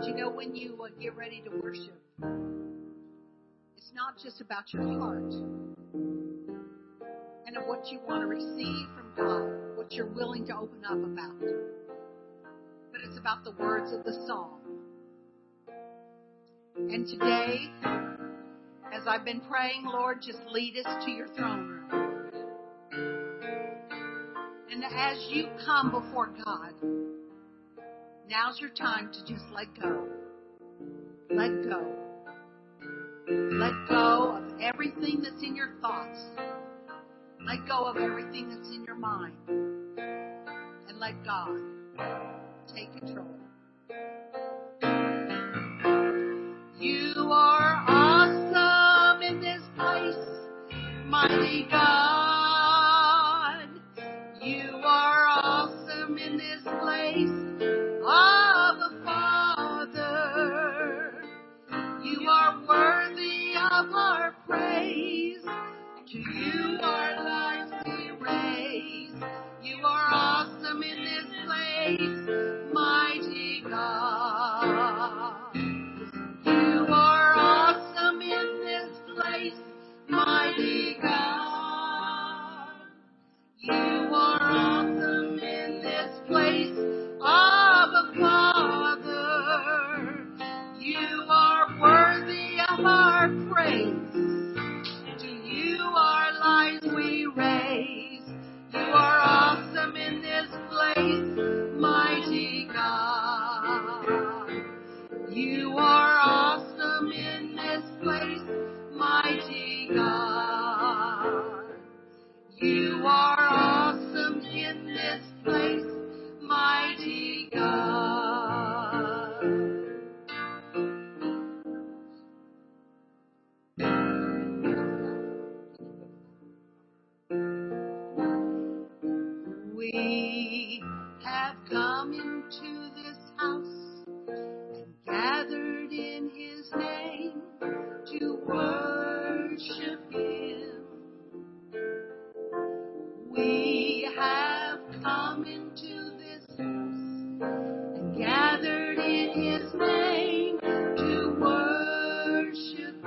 But you know, when you uh, get ready to worship, it's not just about your heart and of what you want to receive from God, what you're willing to open up about, but it's about the words of the song. And today, as I've been praying, Lord, just lead us to your throne room. And as you come before God, Now's your time to just let go. Let go. Let go of everything that's in your thoughts. Let go of everything that's in your mind. And let God take control. You are awesome in this place, mighty God. God.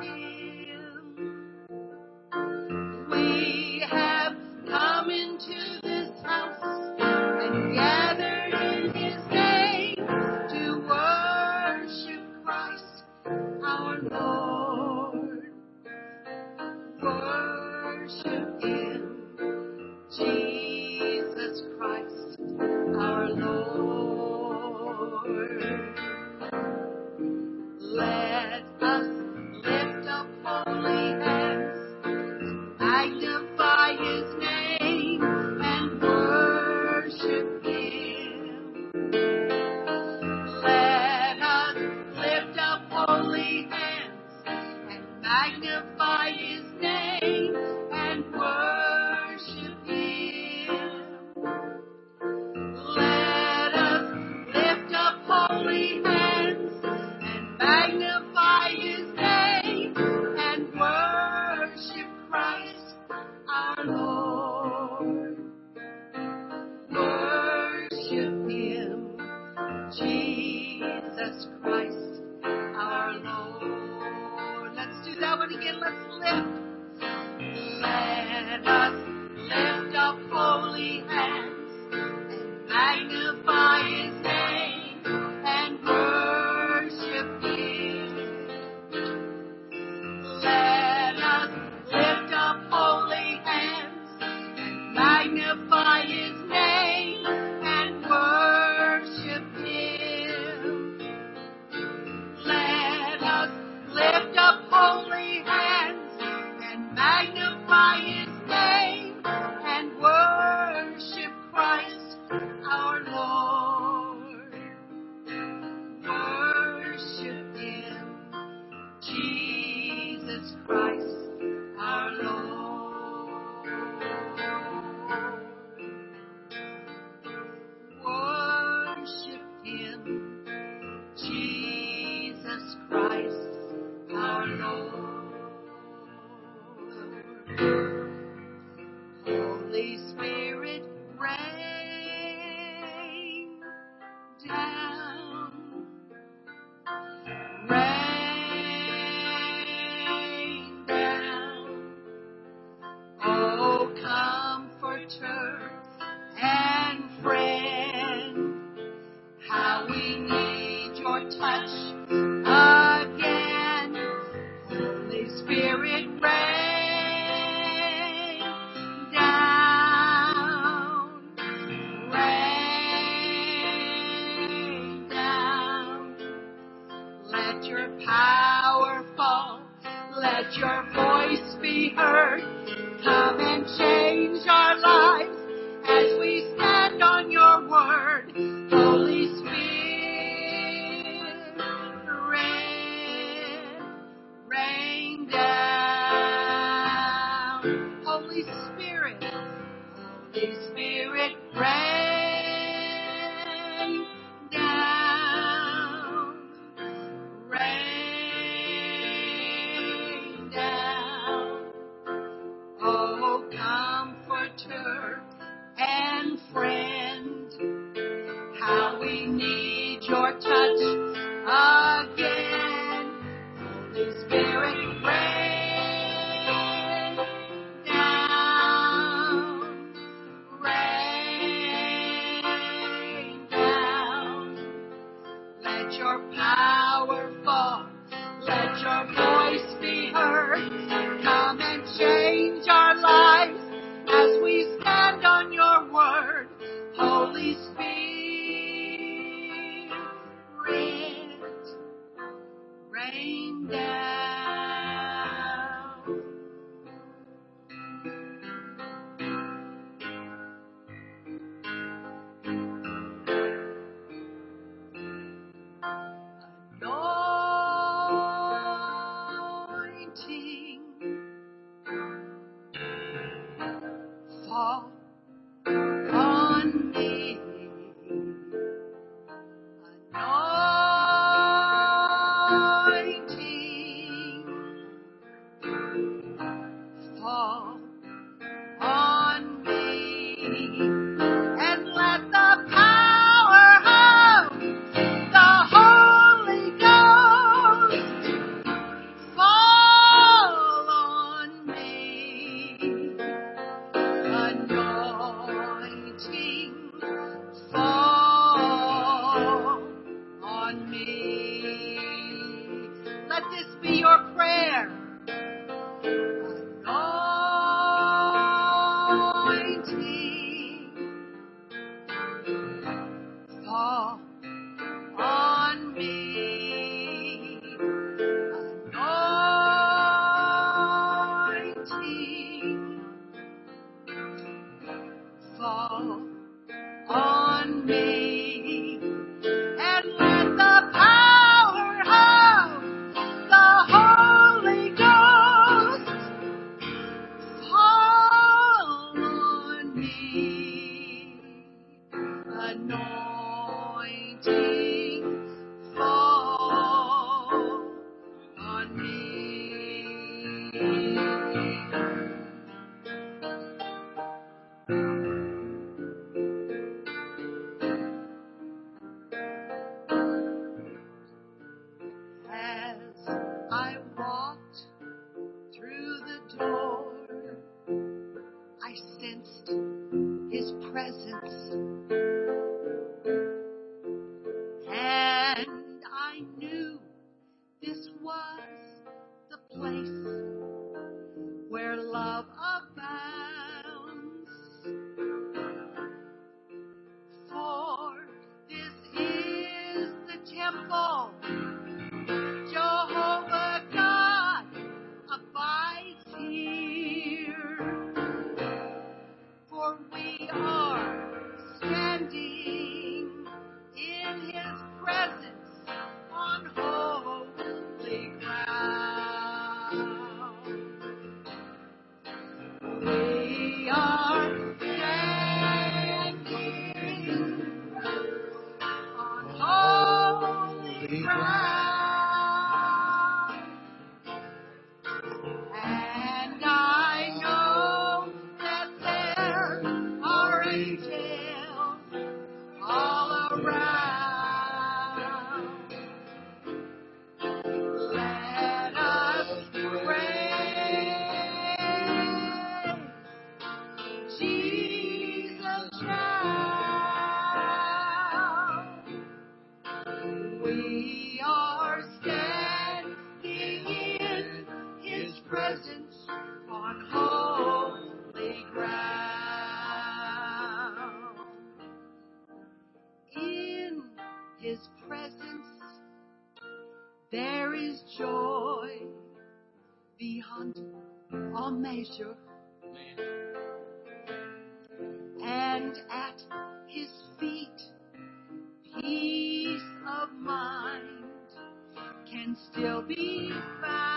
Jesus. we Thank you. Anointing beyond all measure. And at his feet, peace of mind can still be found.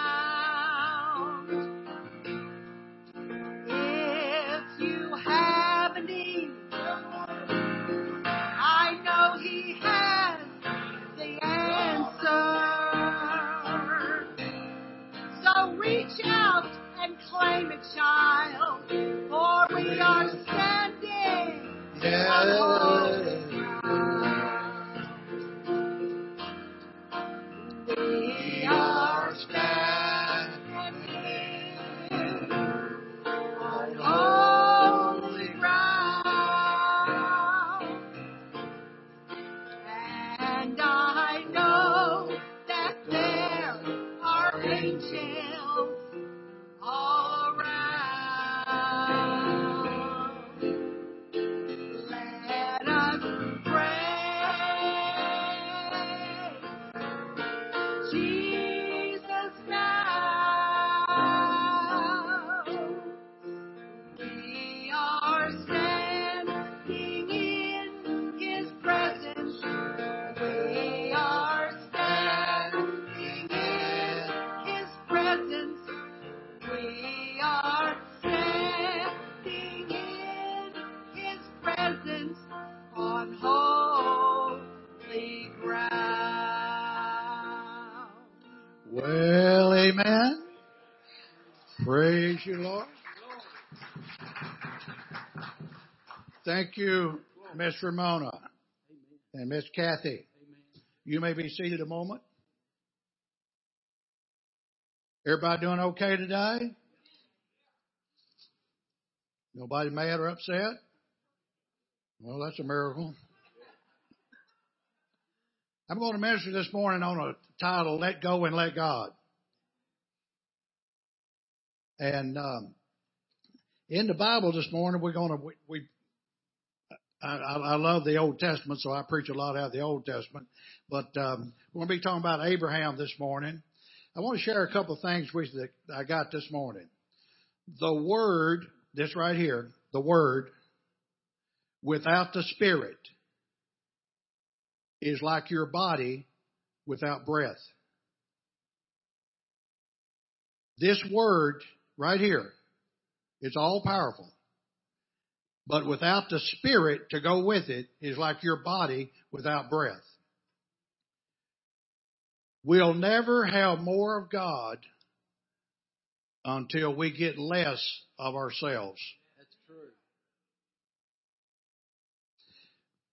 Thank you, Miss Ramona and Miss Kathy. You may be seated a moment. Everybody doing okay today? Nobody mad or upset? Well, that's a miracle. I'm going to minister this morning on a title, Let Go and Let God. And um, in the Bible this morning, we're going to, we, we I, I love the Old Testament, so I preach a lot out of the Old Testament. But um, we're going to be talking about Abraham this morning. I want to share a couple of things with you that I got this morning. The Word, this right here, the Word, without the Spirit, is like your body without breath. This Word right here is all powerful. But without the Spirit to go with it is like your body without breath. We'll never have more of God until we get less of ourselves. That's true.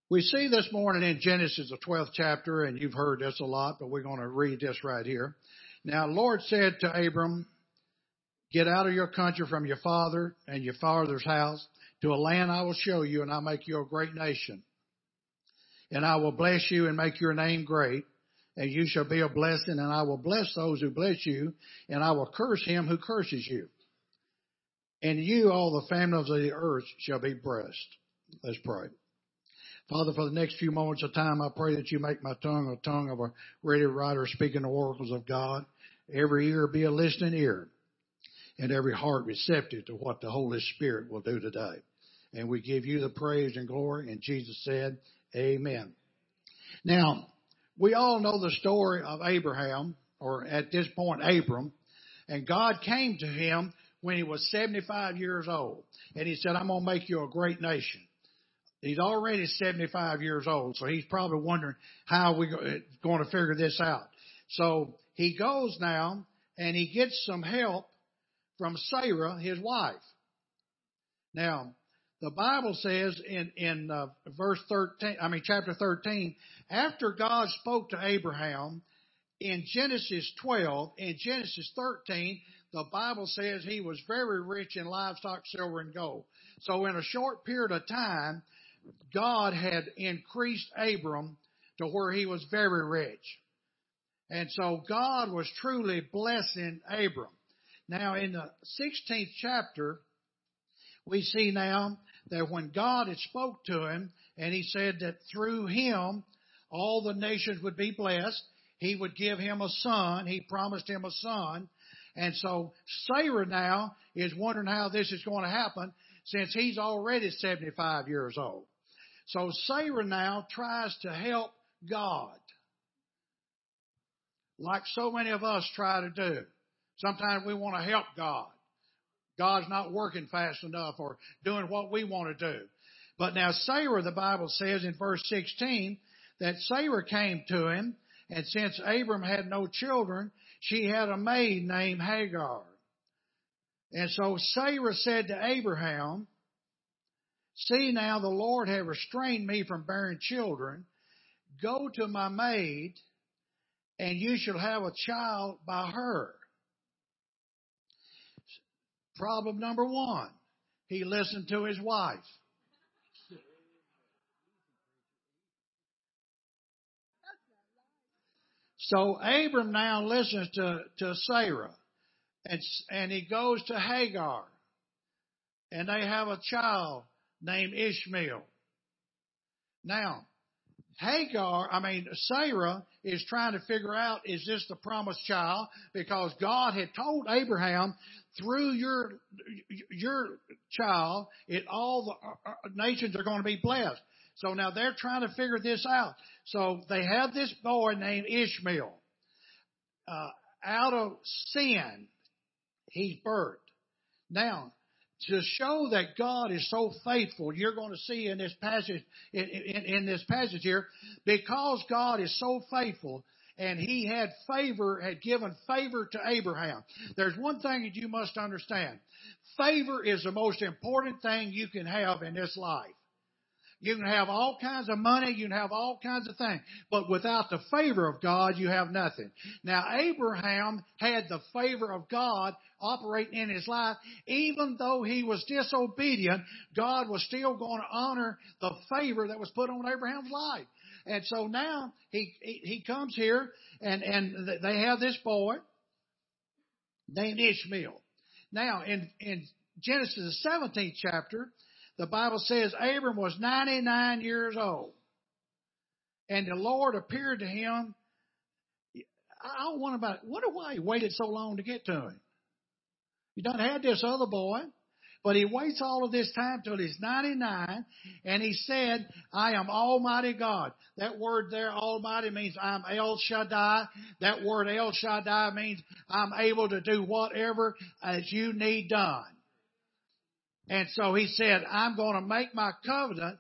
We see this morning in Genesis, the 12th chapter, and you've heard this a lot, but we're going to read this right here. Now, Lord said to Abram, Get out of your country from your father and your father's house to a land I will show you, and I'll make you a great nation. And I will bless you and make your name great, and you shall be a blessing, and I will bless those who bless you, and I will curse him who curses you. And you, all the families of the earth, shall be blessed. Let's pray. Father, for the next few moments of time, I pray that you make my tongue a tongue of a ready writer speaking the oracles of God. Every ear be a listening ear, and every heart receptive to what the Holy Spirit will do today. And we give you the praise and glory. And Jesus said, Amen. Now, we all know the story of Abraham, or at this point, Abram, and God came to him when he was 75 years old. And he said, I'm going to make you a great nation. He's already 75 years old, so he's probably wondering how we're going to figure this out. So he goes now and he gets some help from Sarah, his wife. Now, the Bible says in, in uh, verse 13, I mean, chapter 13, after God spoke to Abraham in Genesis 12, in Genesis 13, the Bible says he was very rich in livestock, silver, and gold. So in a short period of time, God had increased Abram to where he was very rich. And so God was truly blessing Abram. Now in the 16th chapter, we see now that when God had spoke to him and he said that through him all the nations would be blessed, he would give him a son. He promised him a son. And so Sarah now is wondering how this is going to happen since he's already 75 years old. So Sarah now tries to help God. Like so many of us try to do. Sometimes we want to help God. God's not working fast enough or doing what we want to do. But now Sarah, the Bible says in verse 16, that Sarah came to him, and since Abram had no children, she had a maid named Hagar. And so Sarah said to Abraham, See now the Lord have restrained me from bearing children. Go to my maid, and you shall have a child by her. Problem number one, he listened to his wife. So Abram now listens to, to Sarah and, and he goes to Hagar and they have a child named Ishmael. Now, Hagar, I mean, Sarah is trying to figure out, is this the promised child? Because God had told Abraham, through your, your child, it, all the uh, uh, nations are going to be blessed. So now they're trying to figure this out. So they have this boy named Ishmael. Uh, out of sin, he's birthed. Now, to show that God is so faithful, you're going to see in this passage, in, in, in, this passage here, because God is so faithful and he had favor, had given favor to Abraham. There's one thing that you must understand. Favor is the most important thing you can have in this life. You can have all kinds of money, you can have all kinds of things, but without the favor of God, you have nothing. Now, Abraham had the favor of God operating in his life. Even though he was disobedient, God was still going to honor the favor that was put on Abraham's life. And so now he, he, he comes here and, and they have this boy named Ishmael. Now, in, in Genesis, the 17th chapter, the Bible says Abram was 99 years old. And the Lord appeared to him. I wonder about it. wonder why he waited so long to get to him. He done had this other boy, but he waits all of this time till he's 99, and he said, I am Almighty God. That word there, Almighty, means I'm El Shaddai. That word El Shaddai means I'm able to do whatever as you need done. And so he said, I'm going to make my covenant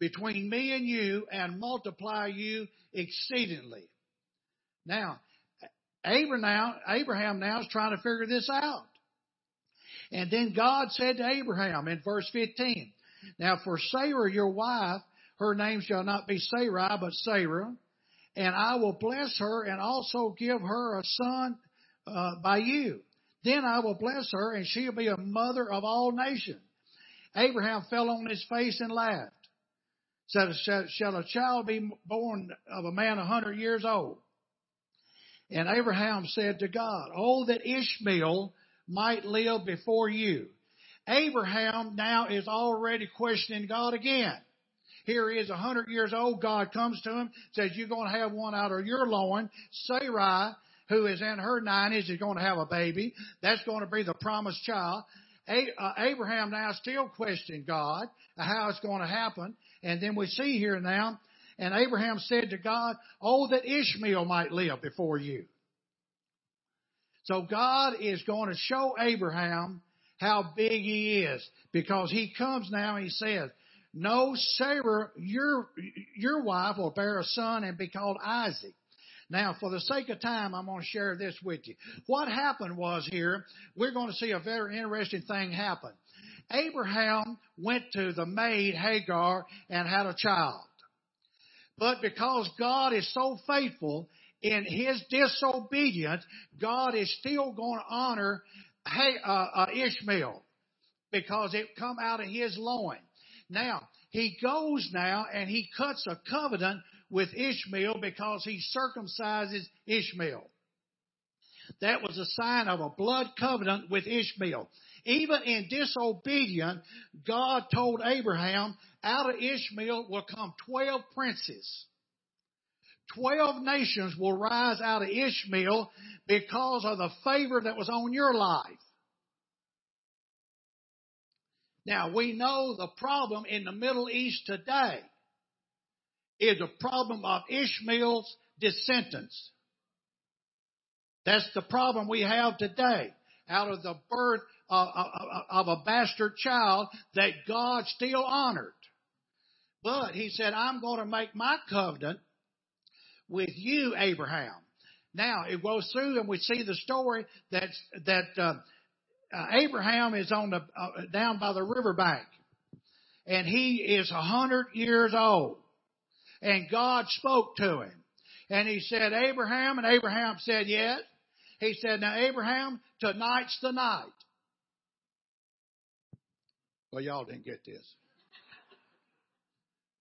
between me and you and multiply you exceedingly. Now, Abraham now, is trying to figure this out. And then God said to Abraham in verse 15, Now for Sarah your wife, her name shall not be Sarai, but Sarah, and I will bless her and also give her a son uh, by you. Then I will bless her, and she'll be a mother of all nations. Abraham fell on his face and laughed. Said, Shall a child be born of a man a hundred years old? And Abraham said to God, Oh, that Ishmael might live before you. Abraham now is already questioning God again. Here he is a hundred years old. God comes to him, says, you're going to have one out of your loin. Sarai, who is in her nineties, is going to have a baby. That's going to be the promised child. Uh, Abraham now still questioned God, how it's going to happen. And then we see here now, and Abraham said to God, Oh, that Ishmael might live before you. So God is going to show Abraham how big he is because he comes now and he says, no, Sarah, your, your wife will bear a son and be called Isaac. Now, for the sake of time, I'm going to share this with you. What happened was here, we're going to see a very interesting thing happen. Abraham went to the maid Hagar and had a child. But because God is so faithful, in his disobedience, God is still going to honor uh, uh, Ishmael because it come out of his loin. Now, he goes now and he cuts a covenant with Ishmael because he circumcises Ishmael. That was a sign of a blood covenant with Ishmael. Even in disobedience, God told Abraham, out of Ishmael will come 12 princes. Twelve nations will rise out of Ishmael because of the favor that was on your life. Now we know the problem in the Middle East today is a problem of Ishmael's descendants. That's the problem we have today. Out of the birth of, a bastard child that God still honored. But he said, I'm going to make my covenant with you, Abraham. Now it goes through, and we see the story that that uh, uh, Abraham is on the uh, down by the riverbank, and he is a hundred years old, and God spoke to him, and he said, Abraham, and Abraham said, yes. He said, now Abraham, tonight's the night. Well, y'all didn't get this.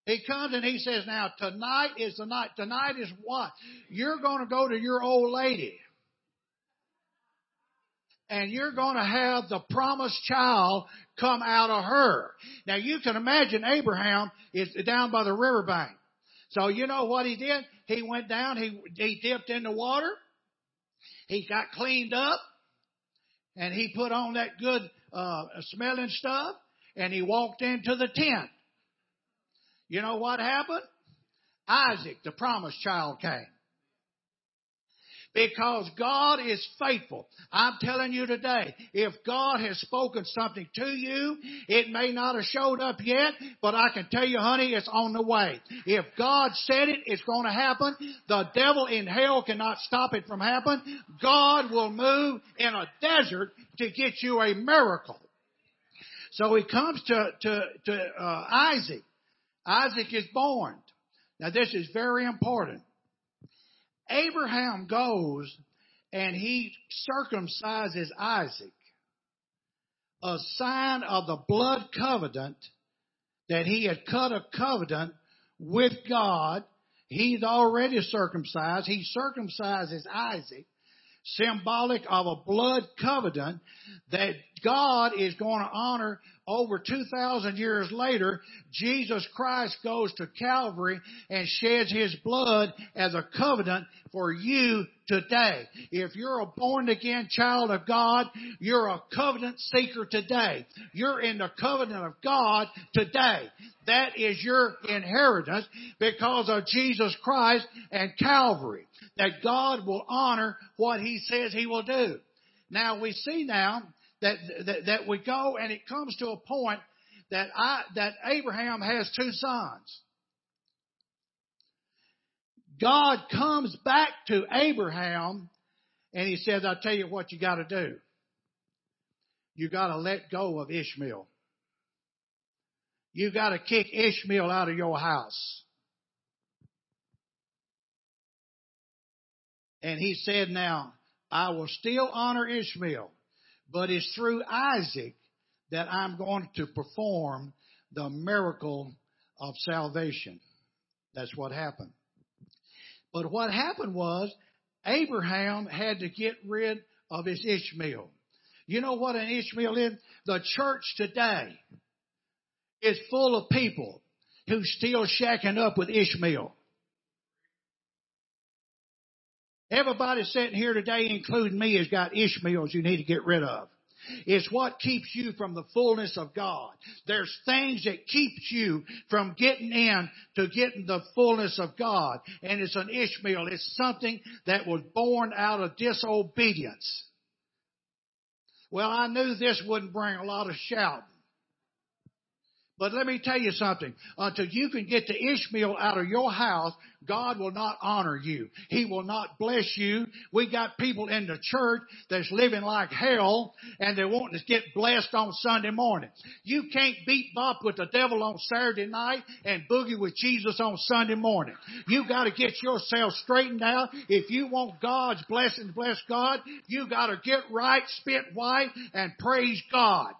He comes and he says, now tonight is the night. Tonight is what? You're going to go to your old lady. And you're going to have the promised child come out of her. Now you can imagine Abraham is down by the riverbank. So you know what he did? He went down, he, he dipped in the water, he got cleaned up, and he put on that good uh, smelling stuff, and he walked into the tent. You know what happened? Isaac, the promised child, came. Because God is faithful. I'm telling you today, if God has spoken something to you, it may not have showed up yet, but I can tell you, honey, it's on the way. If God said it, it's going to happen. The devil in hell cannot stop it from happening. God will move in a desert to get you a miracle. So he comes to, to, to uh, Isaac Isaac is born. Now this is very important. Abraham goes and he circumcises Isaac, a sign of the blood covenant that he had cut a covenant with God. He's already circumcised. He circumcises Isaac, symbolic of a blood covenant that God is going to honor over 2,000 years later, Jesus Christ goes to Calvary and sheds His blood as a covenant for you today. If you're a born again child of God, you're a covenant seeker today. You're in the covenant of God today. That is your inheritance because of Jesus Christ and Calvary. That God will honor what He says He will do. Now we see now that, that, that we go and it comes to a point that I, that Abraham has two sons. God comes back to Abraham and he says, I'll tell you what you gotta do. You gotta let go of Ishmael. You gotta kick Ishmael out of your house. And he said, now, I will still honor Ishmael but it's through Isaac that I'm going to perform the miracle of salvation. That's what happened. But what happened was Abraham had to get rid of his Ishmael. You know what an Ishmael is? The church today is full of people who still shacking up with Ishmael. Everybody sitting here today, including me, has got Ishmaels you need to get rid of. It's what keeps you from the fullness of God. There's things that keeps you from getting in to getting the fullness of God. And it's an Ishmael. It's something that was born out of disobedience. Well, I knew this wouldn't bring a lot of shouting. But let me tell you something. Until you can get the Ishmael out of your house, God will not honor you. He will not bless you. We got people in the church that's living like hell and they want to get blessed on Sunday morning. You can't beat bop with the devil on Saturday night and boogie with Jesus on Sunday morning. You gotta get yourself straightened out. If you want God's blessing, bless God, you gotta get right, spit white, and praise God.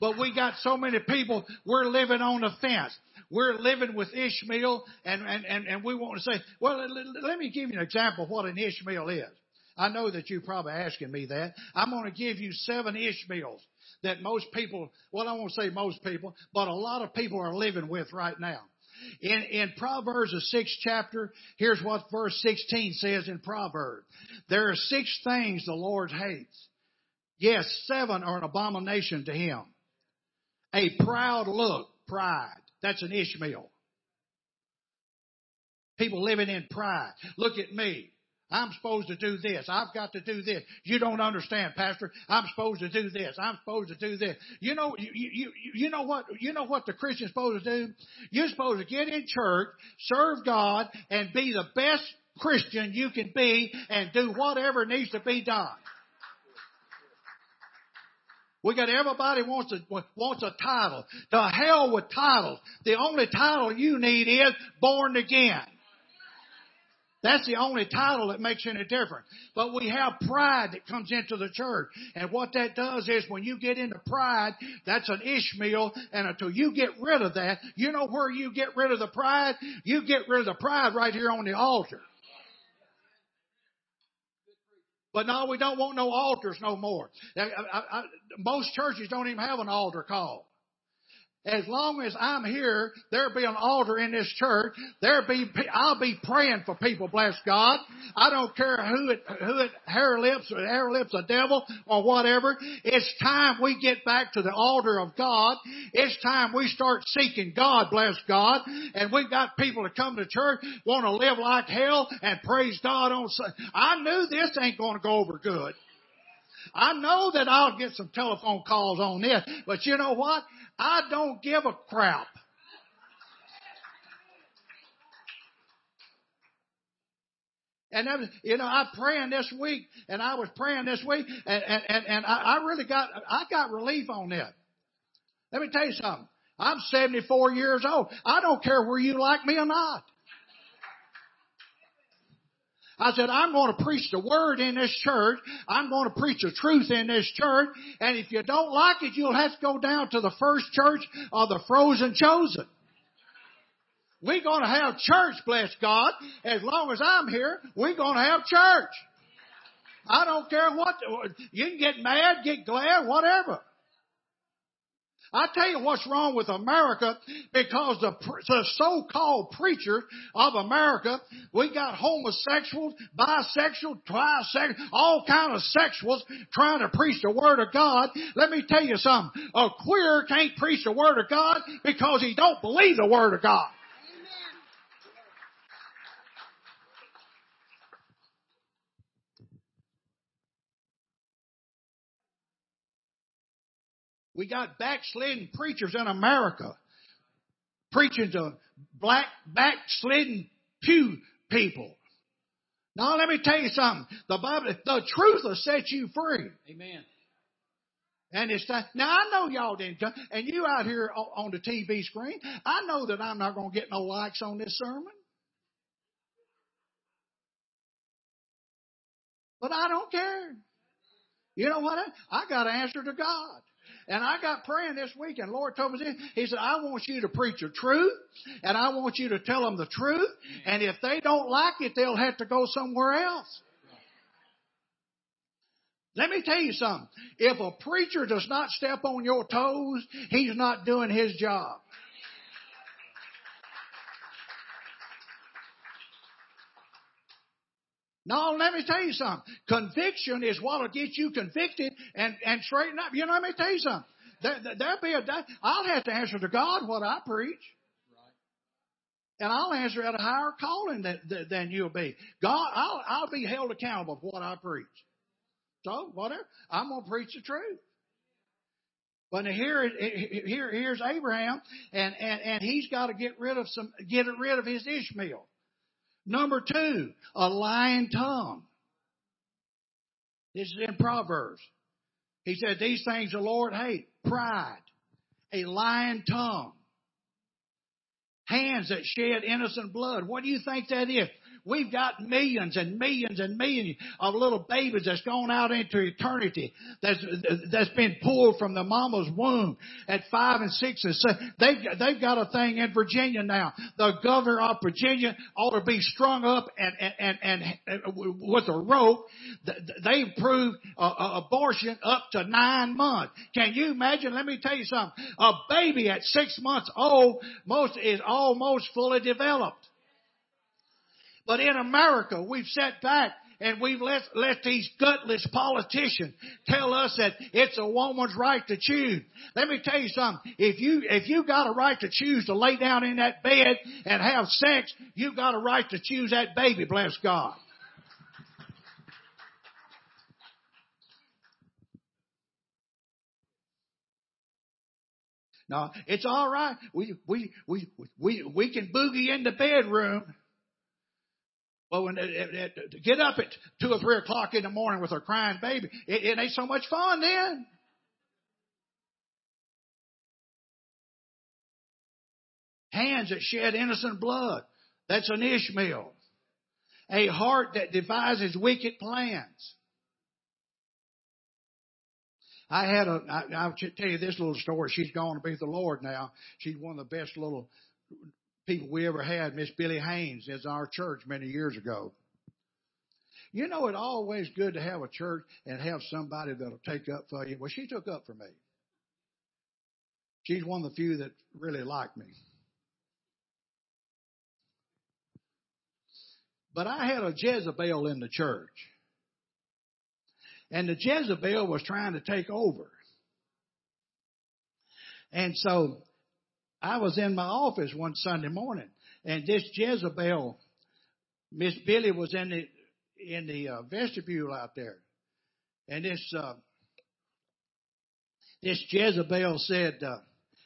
But we got so many people, we're living on the fence. We're living with Ishmael and, and, and, and we want to say, well, let me give you an example of what an Ishmael is. I know that you're probably asking me that. I'm going to give you seven Ishmaels that most people, well, I won't say most people, but a lot of people are living with right now. In, in Proverbs, the sixth chapter, here's what verse 16 says in Proverbs. There are six things the Lord hates. Yes, seven are an abomination to him. A proud look, pride. That's an Ishmael. People living in pride. Look at me. I'm supposed to do this. I've got to do this. You don't understand, Pastor. I'm supposed to do this. I'm supposed to do this. You know, you, you, you know what, you know what the Christian's supposed to do? You're supposed to get in church, serve God, and be the best Christian you can be and do whatever needs to be done. We got everybody wants a wants a title. To hell with titles. The only title you need is born again. That's the only title that makes any difference. But we have pride that comes into the church. And what that does is when you get into pride, that's an Ishmael. And until you get rid of that, you know where you get rid of the pride? You get rid of the pride right here on the altar. But no, we don't want no altars no more. I, I, I, most churches don't even have an altar call. As long as I'm here, there'll be an altar in this church. There'll be, I'll be praying for people, bless God. I don't care who it, who it, hair lips or hair lips a devil or whatever. It's time we get back to the altar of God. It's time we start seeking God, bless God. And we've got people that come to church, want to live like hell and praise God on, I knew this ain't going to go over good. I know that I'll get some telephone calls on this, but you know what? I don't give a crap. And was, you know, I'm praying this week, and I was praying this week, and and and, and I, I really got I got relief on that. Let me tell you something. I'm 74 years old. I don't care where you like me or not. I said, I'm going to preach the word in this church. I'm going to preach the truth in this church. And if you don't like it, you'll have to go down to the first church of the frozen chosen. We're going to have church, bless God. As long as I'm here, we're going to have church. I don't care what, you can get mad, get glad, whatever. I tell you what's wrong with America because the, the so-called preachers of America, we got homosexuals, bisexual, trisexual, all kind of sexuals trying to preach the word of God. Let me tell you something. A queer can't preach the word of God because he don't believe the word of God. We got backslidden preachers in America preaching to black backslidden pew people. Now let me tell you something. The Bible, the truth will set you free. Amen. And it's time. Now I know y'all didn't come, and you out here on the TV screen. I know that I'm not going to get no likes on this sermon. But I don't care. You know what? I got to answer to God. And I got praying this week, and Lord told me this. He said, I want you to preach the truth, and I want you to tell them the truth, and if they don't like it, they'll have to go somewhere else. Let me tell you something. If a preacher does not step on your toes, he's not doing his job. No, let me tell you something. Conviction is what will get you convicted and, and straighten up. You know, let me tell you something. There, there'll be a I'll have to answer to God what I preach. And I'll answer at a higher calling than, than you'll be. God, I'll, I'll be held accountable for what I preach. So, whatever. I'm going to preach the truth. But here, here, here's Abraham, and, and, and he's got to get rid of some, get rid of his Ishmael. Number two, a lying tongue. This is in Proverbs. He said, these things the Lord hate. Pride. A lying tongue. Hands that shed innocent blood. What do you think that is? We've got millions and millions and millions of little babies that's gone out into eternity that's, that's been pulled from the mama's womb at five and six and seven. They've, they've got a thing in Virginia now. The governor of Virginia ought to be strung up and, and, and, and with a rope. They've proved uh, uh, abortion up to nine months. Can you imagine? Let me tell you something. A baby at six months old most is almost fully developed. But in America, we've sat back and we've let, let these gutless politicians tell us that it's a woman's right to choose. Let me tell you something. If you, if you got a right to choose to lay down in that bed and have sex, you got a right to choose that baby, bless God. No, it's all right. We we we we we can boogie in the bedroom. But when it, it, it, get up at two or three o'clock in the morning with a crying baby, it, it ain't so much fun then. Hands that shed innocent blood. That's an Ishmael. A heart that devises wicked plans. I had a, I, I'll tell you this little story. She's gone to be the Lord now. She's one of the best little people we ever had. Miss Billy Haynes is our church many years ago. You know, it's always good to have a church and have somebody that'll take up for you. Well, she took up for me. She's one of the few that really like me. But I had a Jezebel in the church. And the Jezebel was trying to take over. And so I was in my office one Sunday morning and this Jezebel, Miss Billy was in the, in the uh, vestibule out there. And this, uh, this Jezebel said, uh,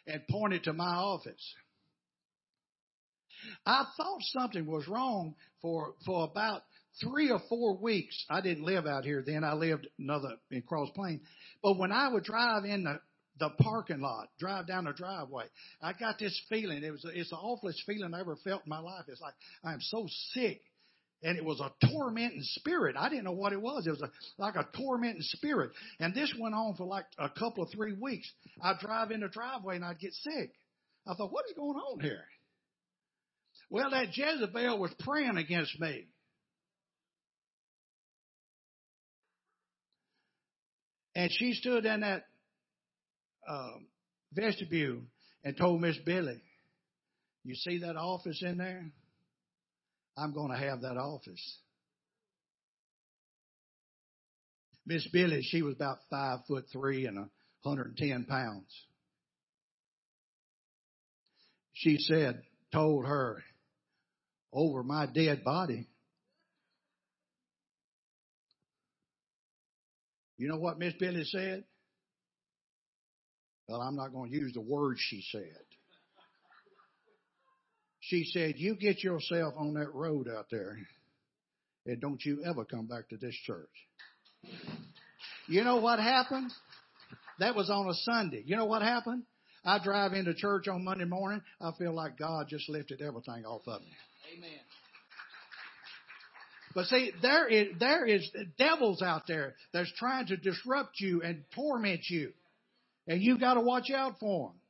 and pointed to my office. I thought something was wrong for, for about three or four weeks, I didn't live out here then. I lived another in Cross Plain. But when I would drive in the the parking lot, drive down the driveway, I got this feeling. It was it's the awfulest feeling I ever felt in my life. It's like I'm so sick. And it was a tormenting spirit. I didn't know what it was. It was a, like a tormenting spirit. And this went on for like a couple of three weeks. I'd drive in the driveway and I'd get sick. I thought, what is going on here? Well, that Jezebel was praying against me. And she stood in that uh, vestibule and told Miss Billy, You see that office in there? I'm going to have that office. Miss Billy, she was about five foot three and a 110 pounds. She said, told her, over my dead body, You know what Miss Billy said? Well, I'm not going to use the words she said. She said, You get yourself on that road out there, and don't you ever come back to this church. You know what happened? That was on a Sunday. You know what happened? I drive into church on Monday morning. I feel like God just lifted everything off of me. Amen. But see, there is, there is devils out there that's trying to disrupt you and torment you. And you've got to watch out for them.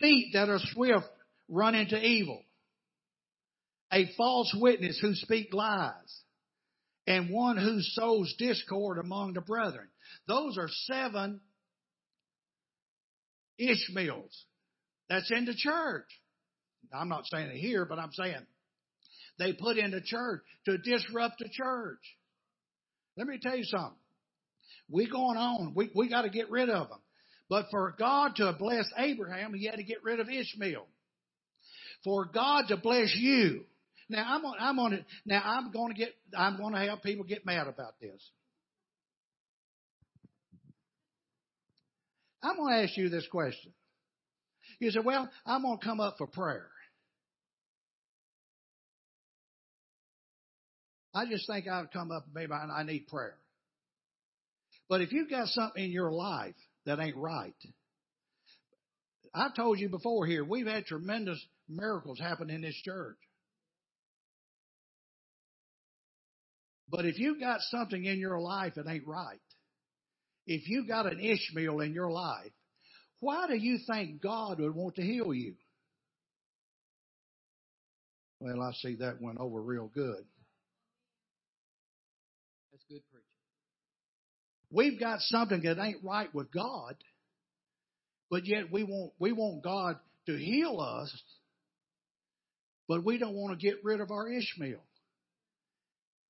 Feet that are swift run into evil. A false witness who speak lies. And one who sows discord among the brethren. Those are seven Ishmaels. That's in the church. I'm not saying it here, but I'm saying they put in the church to disrupt the church. Let me tell you something. We going on. We, we got to get rid of them. But for God to bless Abraham, he had to get rid of Ishmael. For God to bless you. Now I'm on, I'm on it. Now I'm going to get, I'm going to have people get mad about this. I'm going to ask you this question. You say, well, I'm going to come up for prayer. I just think I'd come up maybe I need prayer. But if you've got something in your life that ain't right, I've told you before here, we've had tremendous miracles happen in this church. But if you've got something in your life that ain't right, if you've got an Ishmael in your life, why do you think God would want to heal you? Well, I see that went over real good. We've got something that ain't right with God, but yet we want we want God to heal us, but we don't want to get rid of our Ishmael.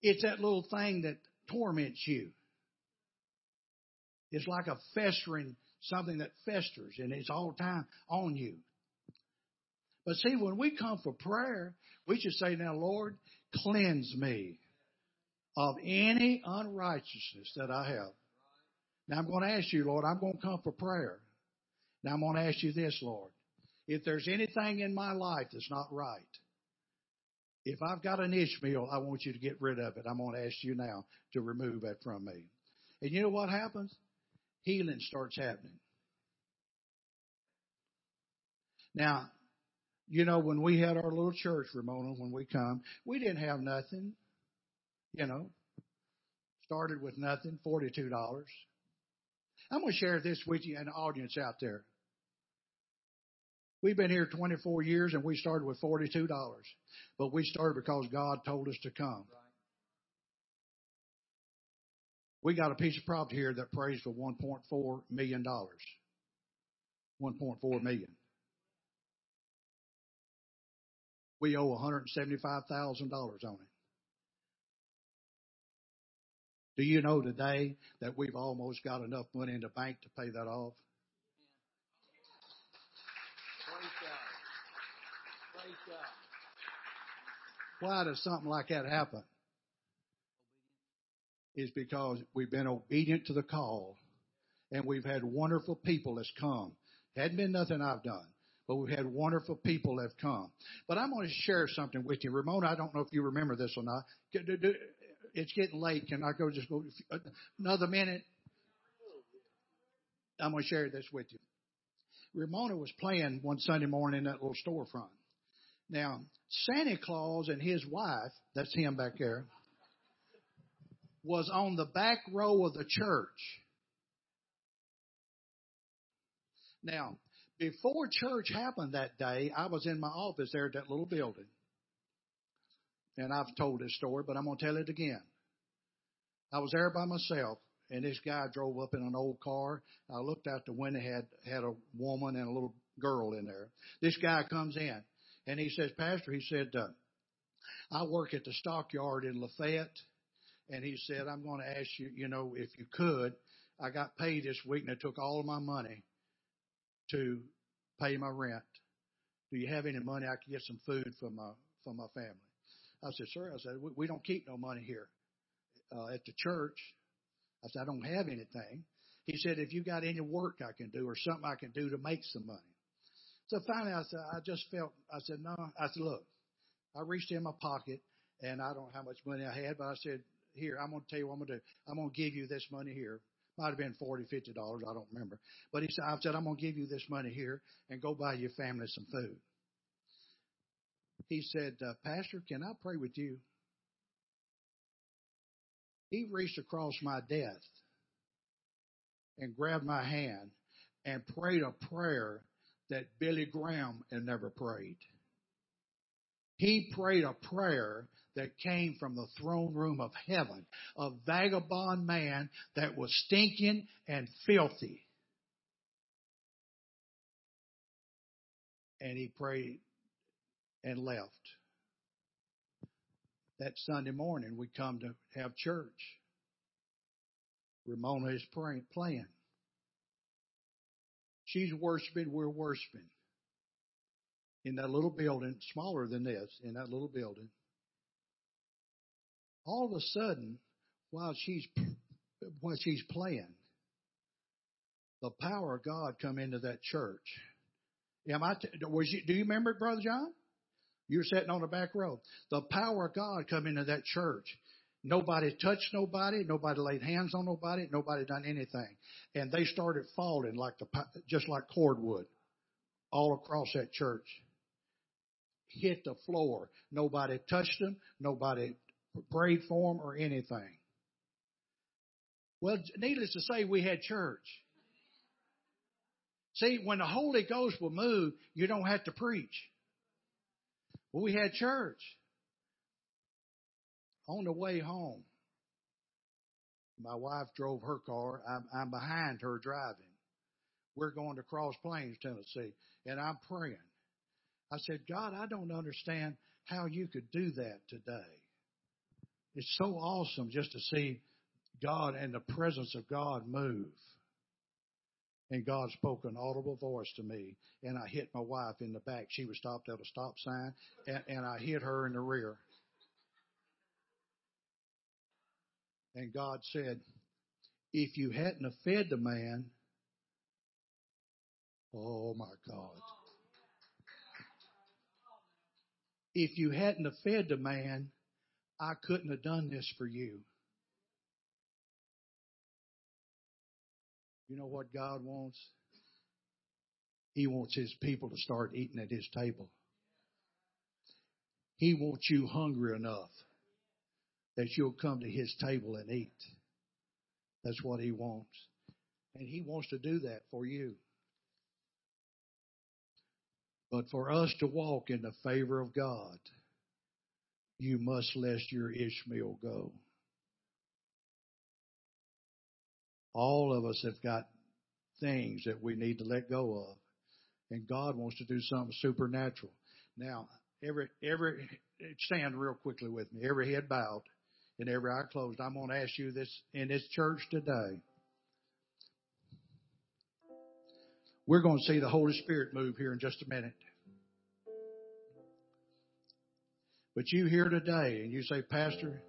It's that little thing that torments you. It's like a festering, something that festers, and it's all the time on you. But see, when we come for prayer, we should say, Now, Lord, cleanse me of any unrighteousness that I have. Now, I'm going to ask you, Lord, I'm going to come for prayer. Now, I'm going to ask you this, Lord. If there's anything in my life that's not right, if I've got an Ishmael, I want you to get rid of it. I'm going to ask you now to remove that from me. And you know what happens? Healing starts happening. Now, you know, when we had our little church, Ramona, when we come, we didn't have nothing. You know, started with nothing, $42. I'm going to share this with you and the audience out there. We've been here 24 years and we started with $42. But we started because God told us to come. We got a piece of property here that prays for $1.4 million. 1.4 million. We owe $175,000 on it. Do you know today that we've almost got enough money in the bank to pay that off? Why does something like that happen? Is because we've been obedient to the call and we've had wonderful people that's come. Hadn't been nothing I've done, but we've had wonderful people that have come. But I'm going to share something with you. Ramona, I don't know if you remember this or not. It's getting late. Can I go just go another minute? I'm going to share this with you. Ramona was playing one Sunday morning in that little storefront. Now, Santa Claus and his wife, that's him back there, was on the back row of the church. Now, before church happened that day, I was in my office there at that little building. And I've told this story, but I'm going to tell it again. I was there by myself, and this guy drove up in an old car. I looked out the window, had had a woman and a little girl in there. This guy comes in, and he says, "Pastor," he said, uh, "I work at the stockyard in Lafayette." And he said, I'm going to ask you, you know, if you could, I got paid this week and I took all my money to pay my rent. Do you have any money I could get some food for my, for my family? I said, sir, I said, we, we don't keep no money here, uh, at the church. I said, I don't have anything. He said, if you got any work I can do or something I can do to make some money. So finally I said, I just felt, I said, no, I said, look, I reached in my pocket and I don't know how much money I had, but I said, here, I'm going to tell you what I'm going to do. I'm going to give you this money here. Might have been forty, fifty dollars. I don't remember. But he said, I said, I'm going to give you this money here and go buy your family some food. He said, uh, Pastor, can I pray with you? He reached across my desk and grabbed my hand and prayed a prayer that Billy Graham had never prayed. He prayed a prayer that came from the throne room of heaven, a vagabond man that was stinking and filthy. And he prayed and left. That Sunday morning, we come to have church. Ramona is praying, playing. She's worshiping, we're worshiping. In that little building, smaller than this, in that little building all of a sudden, while she's while she's playing, the power of God come into that church. Am I? T- was you? Do you remember it, Brother John? You were sitting on the back row. The power of God come into that church. Nobody touched nobody. Nobody laid hands on nobody. Nobody done anything, and they started falling like the just like cordwood all across that church. Hit the floor. Nobody touched them. Nobody prayed for them or anything. Well, needless to say, we had church. See, when the Holy Ghost will move, you don't have to preach. Well, we had church. On the way home, my wife drove her car. I'm, I'm behind her driving. We're going to Cross Plains, Tennessee, and I'm praying. I said, God, I don't understand how you could do that today. It's so awesome just to see God and the presence of God move. And God spoke an audible voice to me, and I hit my wife in the back. She was stopped at a stop sign, and, and I hit her in the rear. And God said, if you hadn't have fed the man, oh my God. If you hadn't have fed the man, I couldn't have done this for you. You know what God wants? He wants His people to start eating at His table. He wants you hungry enough that you'll come to His table and eat. That's what He wants. And He wants to do that for you. But for us to walk in the favor of God, you must let your Ishmael go. All of us have got things that we need to let go of. And God wants to do something supernatural. Now, every, every, stand real quickly with me. Every head bowed and every eye closed. I'm going to ask you this in this church today. We're going to see the Holy Spirit move here in just a minute. But you here today and you say, Pastor,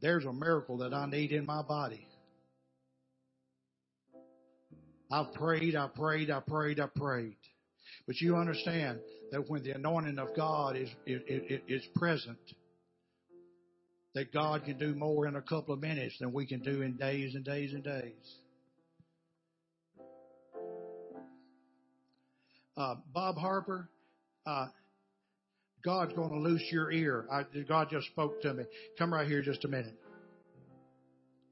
there's a miracle that I need in my body. I've prayed, I prayed, I prayed, I prayed. But you understand that when the anointing of God is, is, is present, that God can do more in a couple of minutes than we can do in days and days and days. Uh, Bob Harper, uh, God's going to loose your ear. I, God just spoke to me. Come right here just a minute.